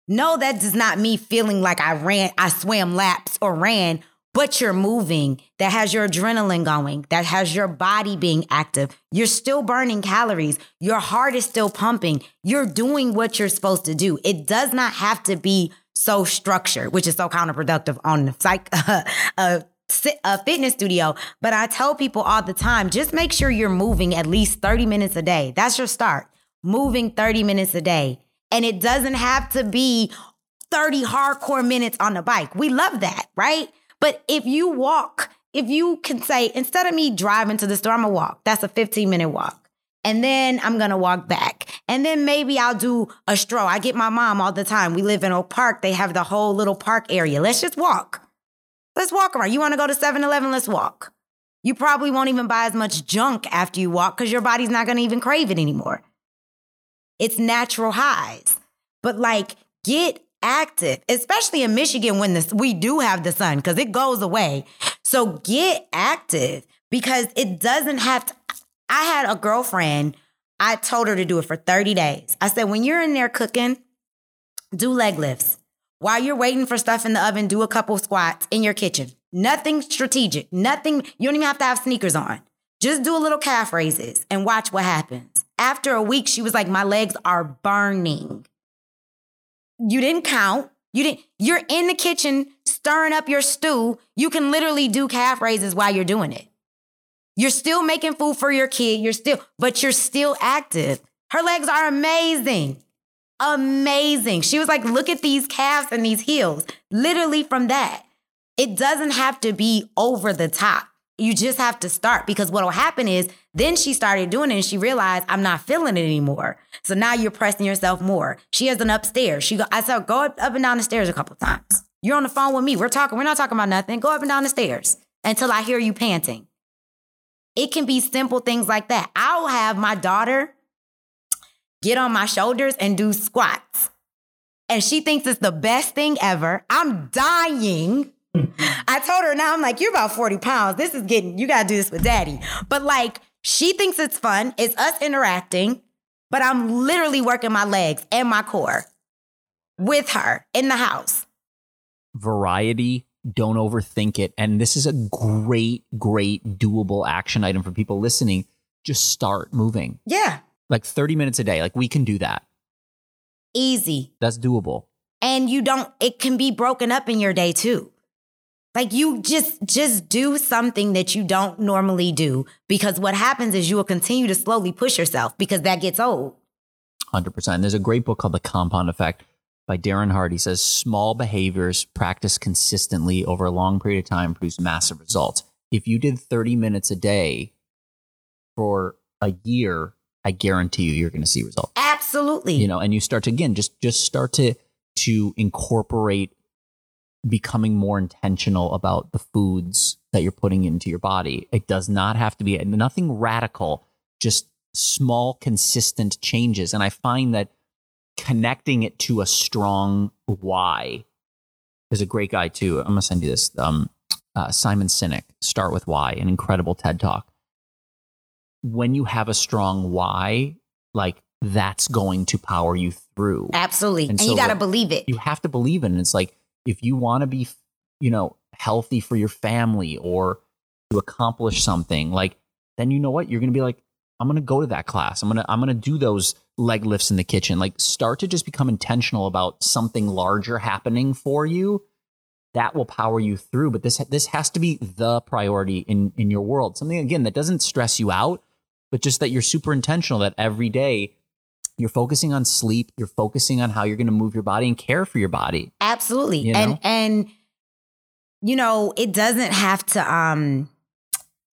No, that does not me feeling like I ran, I swam laps or ran, but you're moving. That has your adrenaline going. That has your body being active. You're still burning calories. Your heart is still pumping. You're doing what you're supposed to do. It does not have to be so structured, which is so counterproductive on the psych, a, [laughs] uh, si- a fitness studio. But I tell people all the time, just make sure you're moving at least 30 minutes a day. That's your start. Moving 30 minutes a day. And it doesn't have to be 30 hardcore minutes on the bike. We love that, right? But if you walk, if you can say, instead of me driving to the store, I'm gonna walk. That's a 15 minute walk. And then I'm gonna walk back. And then maybe I'll do a stroll. I get my mom all the time. We live in Oak Park. They have the whole little park area. Let's just walk. Let's walk around. You wanna go to 7 Eleven? Let's walk. You probably won't even buy as much junk after you walk because your body's not gonna even crave it anymore. It's natural highs. But like, get active, especially in Michigan when this, we do have the sun because it goes away. So get active because it doesn't have to. I had a girlfriend, I told her to do it for 30 days. I said, when you're in there cooking, do leg lifts. While you're waiting for stuff in the oven, do a couple squats in your kitchen. Nothing strategic, nothing, you don't even have to have sneakers on. Just do a little calf raises and watch what happens. After a week, she was like, My legs are burning. You didn't count. You didn't, you're in the kitchen stirring up your stew. You can literally do calf raises while you're doing it. You're still making food for your kid. You're still, but you're still active. Her legs are amazing. Amazing. She was like, look at these calves and these heels. Literally from that. It doesn't have to be over the top. You just have to start because what'll happen is then she started doing it and she realized I'm not feeling it anymore. So now you're pressing yourself more. She has an upstairs. She go, I said, go up, up and down the stairs a couple times. You're on the phone with me. We're talking, we're not talking about nothing. Go up and down the stairs until I hear you panting. It can be simple things like that. I'll have my daughter get on my shoulders and do squats. And she thinks it's the best thing ever. I'm dying. I told her now, I'm like, you're about 40 pounds. This is getting, you gotta do this with daddy. But like, she thinks it's fun. It's us interacting, but I'm literally working my legs and my core with her in the house. variety don't overthink it and this is a great great doable action item for people listening just start moving Yeah, like 30 minutes a day like we can do that easy. that's doable And you don't, it can be broken up in your day too. Like you just just do something that you don't normally do because what happens is you will continue to slowly push yourself because that gets old. 100%. There's a great book called The Compound Effect by Darren Hardy says small behaviors practiced consistently over a long period of time produce massive results. If you did 30 minutes a day for a year, I guarantee you you're going to see results. Absolutely. You know, and you start to again just just start to to incorporate becoming more intentional about the foods that you're putting into your body. It does not have to be nothing radical, just small, consistent changes. And I find that connecting it to a strong why is a great guy too. I'm gonna send you this. Um, uh, Simon Sinek, Start with Why, an incredible TED talk. When you have a strong why, like that's going to power you through. Absolutely. And, and so you got to believe it. You have to believe it. And it's like, if you want to be, you know, healthy for your family or to accomplish something, like then you know what? You're going to be like, I'm going to go to that class. I'm going to I'm going to do those leg lifts in the kitchen. Like start to just become intentional about something larger happening for you. That will power you through, but this this has to be the priority in in your world. Something again that doesn't stress you out, but just that you're super intentional that every day you're focusing on sleep, you're focusing on how you're going to move your body and care for your body. Absolutely. You know? And and you know, it doesn't have to um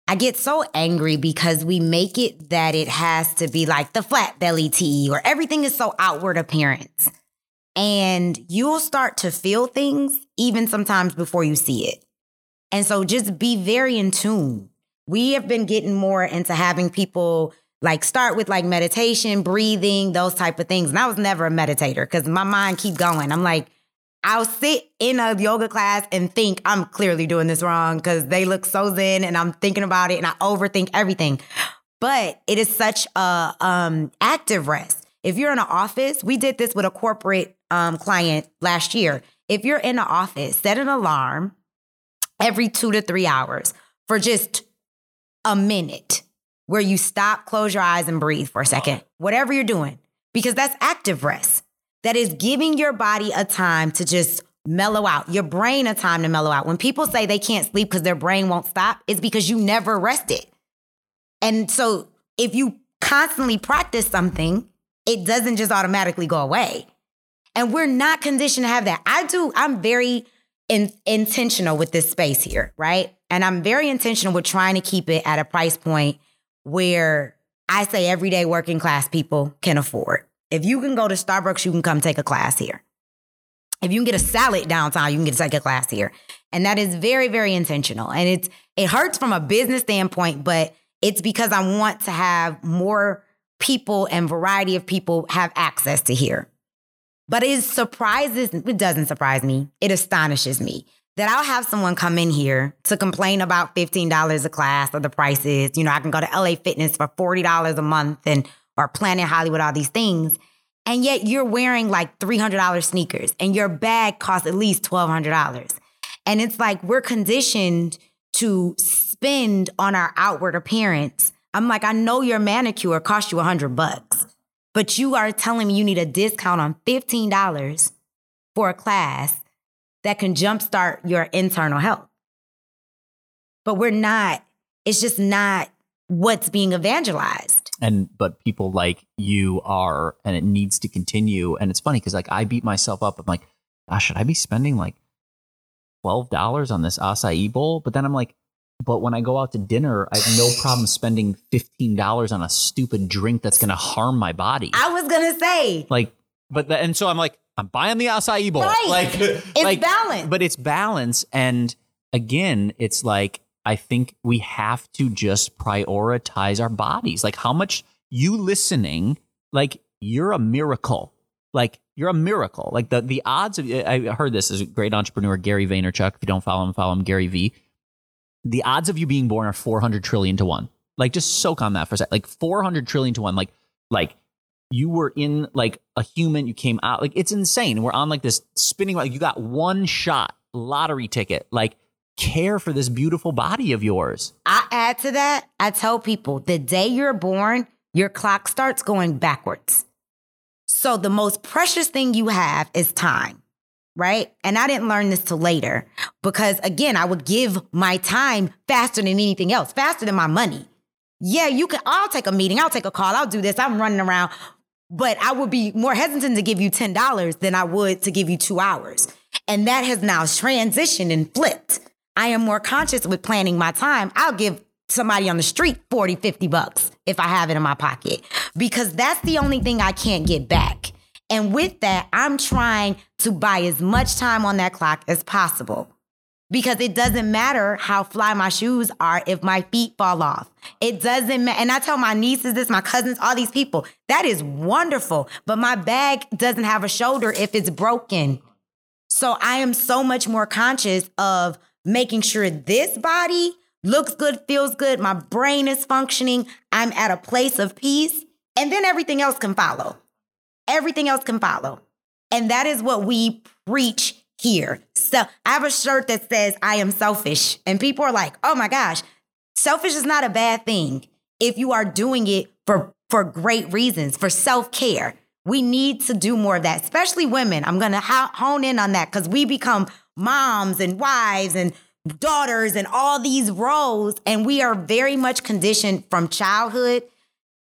I get so angry because we make it that it has to be like the flat belly tea or everything is so outward appearance. And you'll start to feel things even sometimes before you see it. And so just be very in tune. We have been getting more into having people like start with like meditation, breathing, those type of things. And I was never a meditator because my mind keep going. I'm like, I'll sit in a yoga class and think I'm clearly doing this wrong because they look so zen and I'm thinking about it and I overthink everything. But it is such a um, active rest. If you're in an office, we did this with a corporate um, client last year. If you're in an office, set an alarm every two to three hours for just a minute where you stop, close your eyes, and breathe for a second, whatever you're doing, because that's active rest. That is giving your body a time to just mellow out, your brain a time to mellow out. When people say they can't sleep because their brain won't stop, it's because you never rested. And so if you constantly practice something, it doesn't just automatically go away. And we're not conditioned to have that. I do, I'm very in, intentional with this space here, right? And I'm very intentional with trying to keep it at a price point where I say everyday working class people can afford. If you can go to Starbucks, you can come take a class here. If you can get a salad downtown, you can get take a class here. And that is very, very intentional. And it's it hurts from a business standpoint, but it's because I want to have more people and variety of people have access to here. But it surprises, it doesn't surprise me. It astonishes me that I'll have someone come in here to complain about $15 a class or the prices. You know, I can go to LA Fitness for $40 a month and or Planet Hollywood, all these things. And yet you're wearing like $300 sneakers and your bag costs at least $1,200. And it's like we're conditioned to spend on our outward appearance. I'm like, I know your manicure cost you 100 bucks, but you are telling me you need a discount on $15 for a class that can jumpstart your internal health. But we're not, it's just not what's being evangelized. And, but people like you are, and it needs to continue. And it's funny because like I beat myself up. I'm like, gosh, should I be spending like $12 on this acai bowl? But then I'm like, but when I go out to dinner, I have no [laughs] problem spending $15 on a stupid drink that's going to harm my body. I was going to say. Like, but, the, and so I'm like, I'm buying the acai bowl. Right. Like it's like, balance. But it's balance. And again, it's like I think we have to just prioritize our bodies. Like how much you listening, like you're a miracle. Like you're a miracle. Like the the odds of I heard this as a great entrepreneur, Gary Vaynerchuk. If you don't follow him, follow him, Gary V. The odds of you being born are 400 trillion to one. Like just soak on that for a second. Like 400 trillion to one. Like like you were in like a human, you came out. Like it's insane. We're on like this spinning, like you got one shot lottery ticket. Like care for this beautiful body of yours. I add to that, I tell people the day you're born, your clock starts going backwards. So the most precious thing you have is time. right? And I didn't learn this till later because again, I would give my time faster than anything else, faster than my money. Yeah, you can I'll take a meeting, I'll take a call, I'll do this. I'm running around, but I would be more hesitant to give you $10 than I would to give you 2 hours. And that has now transitioned and flipped. I am more conscious with planning my time. I'll give somebody on the street 40, 50 bucks if I have it in my pocket because that's the only thing I can't get back. And with that, I'm trying to buy as much time on that clock as possible because it doesn't matter how fly my shoes are if my feet fall off. It doesn't matter. And I tell my nieces this, my cousins, all these people, that is wonderful. But my bag doesn't have a shoulder if it's broken. So I am so much more conscious of making sure this body looks good, feels good, my brain is functioning, I'm at a place of peace, and then everything else can follow. Everything else can follow. And that is what we preach here. So I have a shirt that says, I am selfish. And people are like, oh my gosh, selfish is not a bad thing if you are doing it for, for great reasons, for self care. We need to do more of that, especially women. I'm going to hone in on that because we become moms and wives and daughters and all these roles. And we are very much conditioned from childhood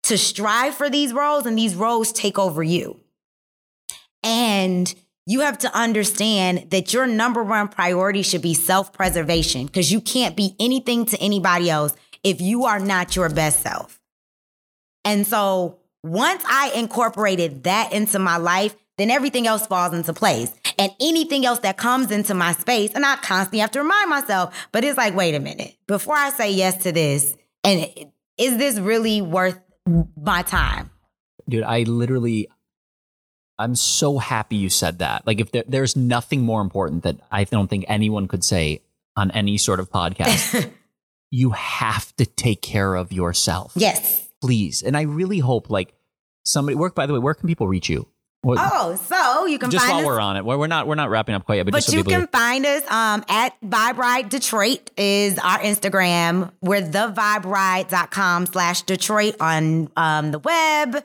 to strive for these roles, and these roles take over you. And you have to understand that your number one priority should be self preservation because you can't be anything to anybody else if you are not your best self. And so once I incorporated that into my life, then everything else falls into place. And anything else that comes into my space, and I constantly have to remind myself, but it's like, wait a minute, before I say yes to this, and is this really worth my time? Dude, I literally, I'm so happy you said that. Like, if there, there's nothing more important that I don't think anyone could say on any sort of podcast, [laughs] you have to take care of yourself. Yes. Please. And I really hope, like, somebody work, by the way, where can people reach you? What, oh, so you can just while us, we're on it. We're not we're not wrapping up quite yet, but, but so you can find us um, at Vibe Ride Detroit is our Instagram. We're theviberide.com slash Detroit on um, the web.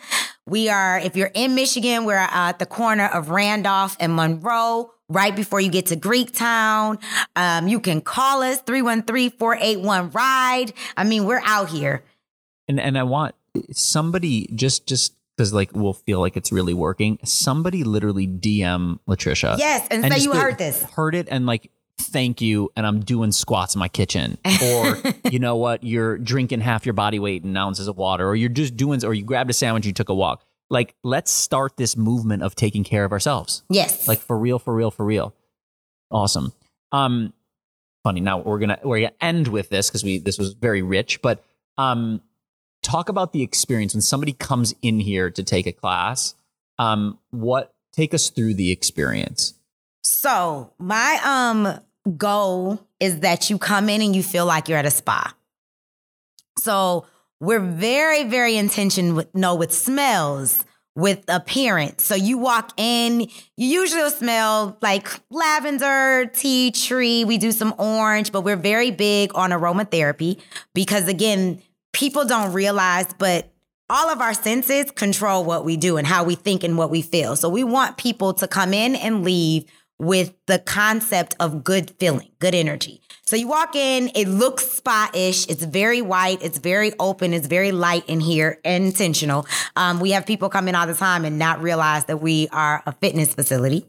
We are if you're in Michigan, we're at the corner of Randolph and Monroe. Right before you get to Greektown, um, you can call us 313-481-RIDE. I mean, we're out here. And and I want somebody just just because like we'll feel like it's really working. Somebody literally DM Latricia. Yes, and, and say you heard this. Heard it and like thank you and I'm doing squats in my kitchen. Or [laughs] you know what, you're drinking half your body weight in ounces of water, or you're just doing or you grabbed a sandwich, you took a walk. Like, let's start this movement of taking care of ourselves. Yes. Like for real, for real, for real. Awesome. Um, funny. Now we're gonna we're gonna end with this because we this was very rich, but um talk about the experience when somebody comes in here to take a class. Um, what take us through the experience? So my um goal is that you come in and you feel like you're at a spa. So we're very, very intentional with no with smells, with appearance. So you walk in, you usually smell like lavender, tea tree. We do some orange, but we're very big on aromatherapy because again, people don't realize, but all of our senses control what we do and how we think and what we feel. So we want people to come in and leave with the concept of good feeling, good energy. So you walk in, it looks spa-ish. It's very white. It's very open. It's very light in here intentional. Um, we have people come in all the time and not realize that we are a fitness facility.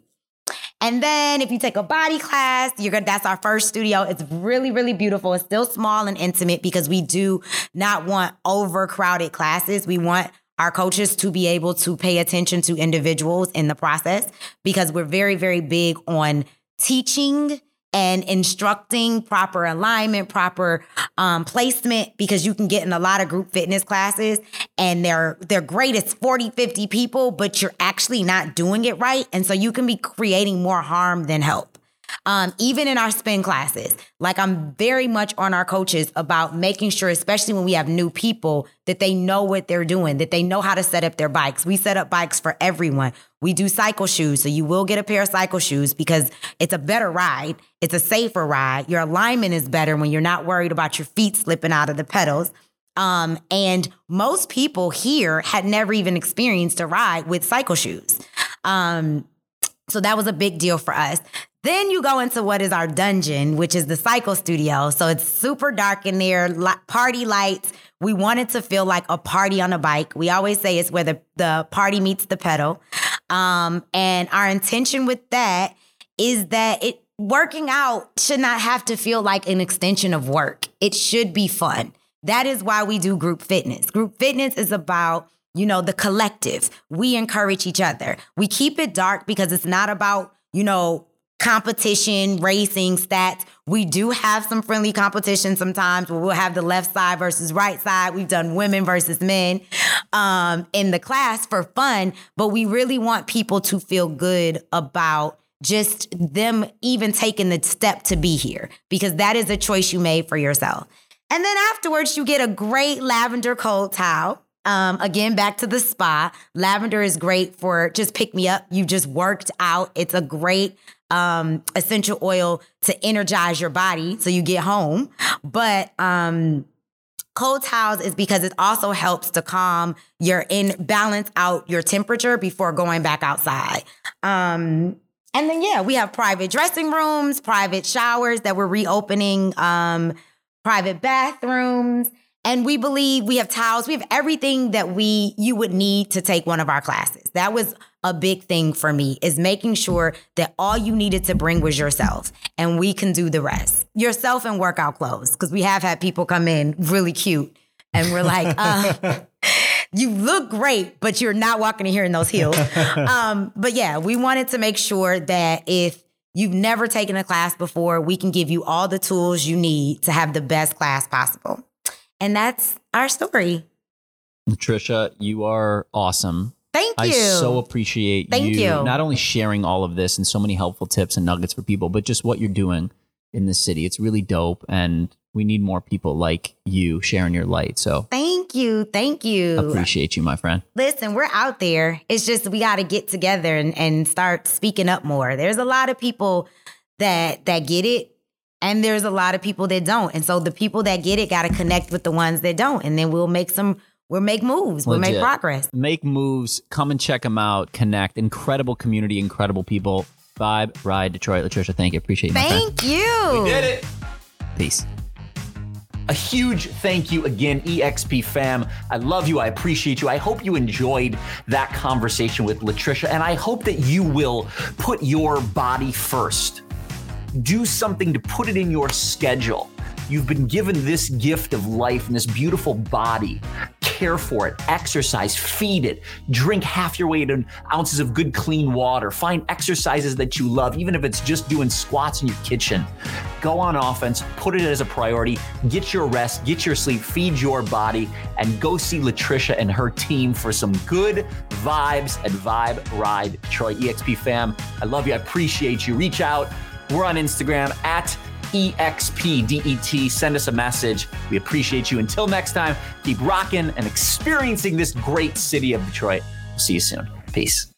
And then if you take a body class, you're gonna that's our first studio. It's really, really beautiful. It's still small and intimate because we do not want overcrowded classes. We want our coaches to be able to pay attention to individuals in the process because we're very, very big on teaching and instructing proper alignment, proper um, placement, because you can get in a lot of group fitness classes and they're they're great. It's 40, 50 people, but you're actually not doing it right. And so you can be creating more harm than help. Um, even in our spin classes, like I'm very much on our coaches about making sure, especially when we have new people, that they know what they're doing, that they know how to set up their bikes. We set up bikes for everyone. We do cycle shoes, so you will get a pair of cycle shoes because it's a better ride. It's a safer ride. Your alignment is better when you're not worried about your feet slipping out of the pedals. Um, and most people here had never even experienced a ride with cycle shoes. Um, So that was a big deal for us. Then you go into what is our dungeon, which is the cycle studio. So it's super dark in there, party lights. We wanted to feel like a party on a bike. We always say it's where the, the party meets the pedal. Um, and our intention with that is that it working out should not have to feel like an extension of work. It should be fun. That is why we do group fitness. Group fitness is about you know, the collective. We encourage each other. We keep it dark because it's not about, you know, competition, racing, stats. We do have some friendly competition sometimes where we'll have the left side versus right side. We've done women versus men um, in the class for fun, but we really want people to feel good about just them even taking the step to be here because that is a choice you made for yourself. And then afterwards, you get a great lavender cold towel um, again, back to the spa. Lavender is great for just pick me up. You just worked out. It's a great um, essential oil to energize your body so you get home. But um, cold towels is because it also helps to calm your in balance out your temperature before going back outside. Um, and then yeah, we have private dressing rooms, private showers that we're reopening, um, private bathrooms. And we believe we have towels, we have everything that we you would need to take one of our classes. That was a big thing for me is making sure that all you needed to bring was yourself and we can do the rest. Yourself and workout clothes because we have had people come in really cute and we're like, uh, [laughs] you look great, but you're not walking in here in those heels. [laughs] um, but yeah, we wanted to make sure that if you've never taken a class before, we can give you all the tools you need to have the best class possible. And that's our story. Trisha, you are awesome. Thank you. I so appreciate Thank you, you not only sharing all of this and so many helpful tips and nuggets for people, but just what you're doing in this city. It's really dope. And we need more people like you sharing your light. So thank you. Thank you. Appreciate you, my friend. Listen, we're out there. It's just we got to get together and, and start speaking up more. There's a lot of people that that get it and there's a lot of people that don't. And so the people that get it got to connect with the ones that don't. And then we'll make some, we'll make moves, we'll make progress. Make moves, come and check them out, connect. Incredible community, incredible people. Vibe, Ride, Detroit. Latricia, thank you. Appreciate you. Thank you. We did it. Peace. A huge thank you again, EXP fam. I love you. I appreciate you. I hope you enjoyed that conversation with Latricia, and I hope that you will put your body first do something to put it in your schedule. You've been given this gift of life and this beautiful body. Care for it, exercise, feed it, drink half your weight in ounces of good, clean water. Find exercises that you love, even if it's just doing squats in your kitchen. Go on offense, put it as a priority, get your rest, get your sleep, feed your body, and go see Latricia and her team for some good vibes at Vibe Ride Detroit. EXP fam, I love you. I appreciate you. Reach out we're on Instagram at EXPDET. Send us a message. We appreciate you. Until next time, keep rocking and experiencing this great city of Detroit. We'll see you soon. Peace.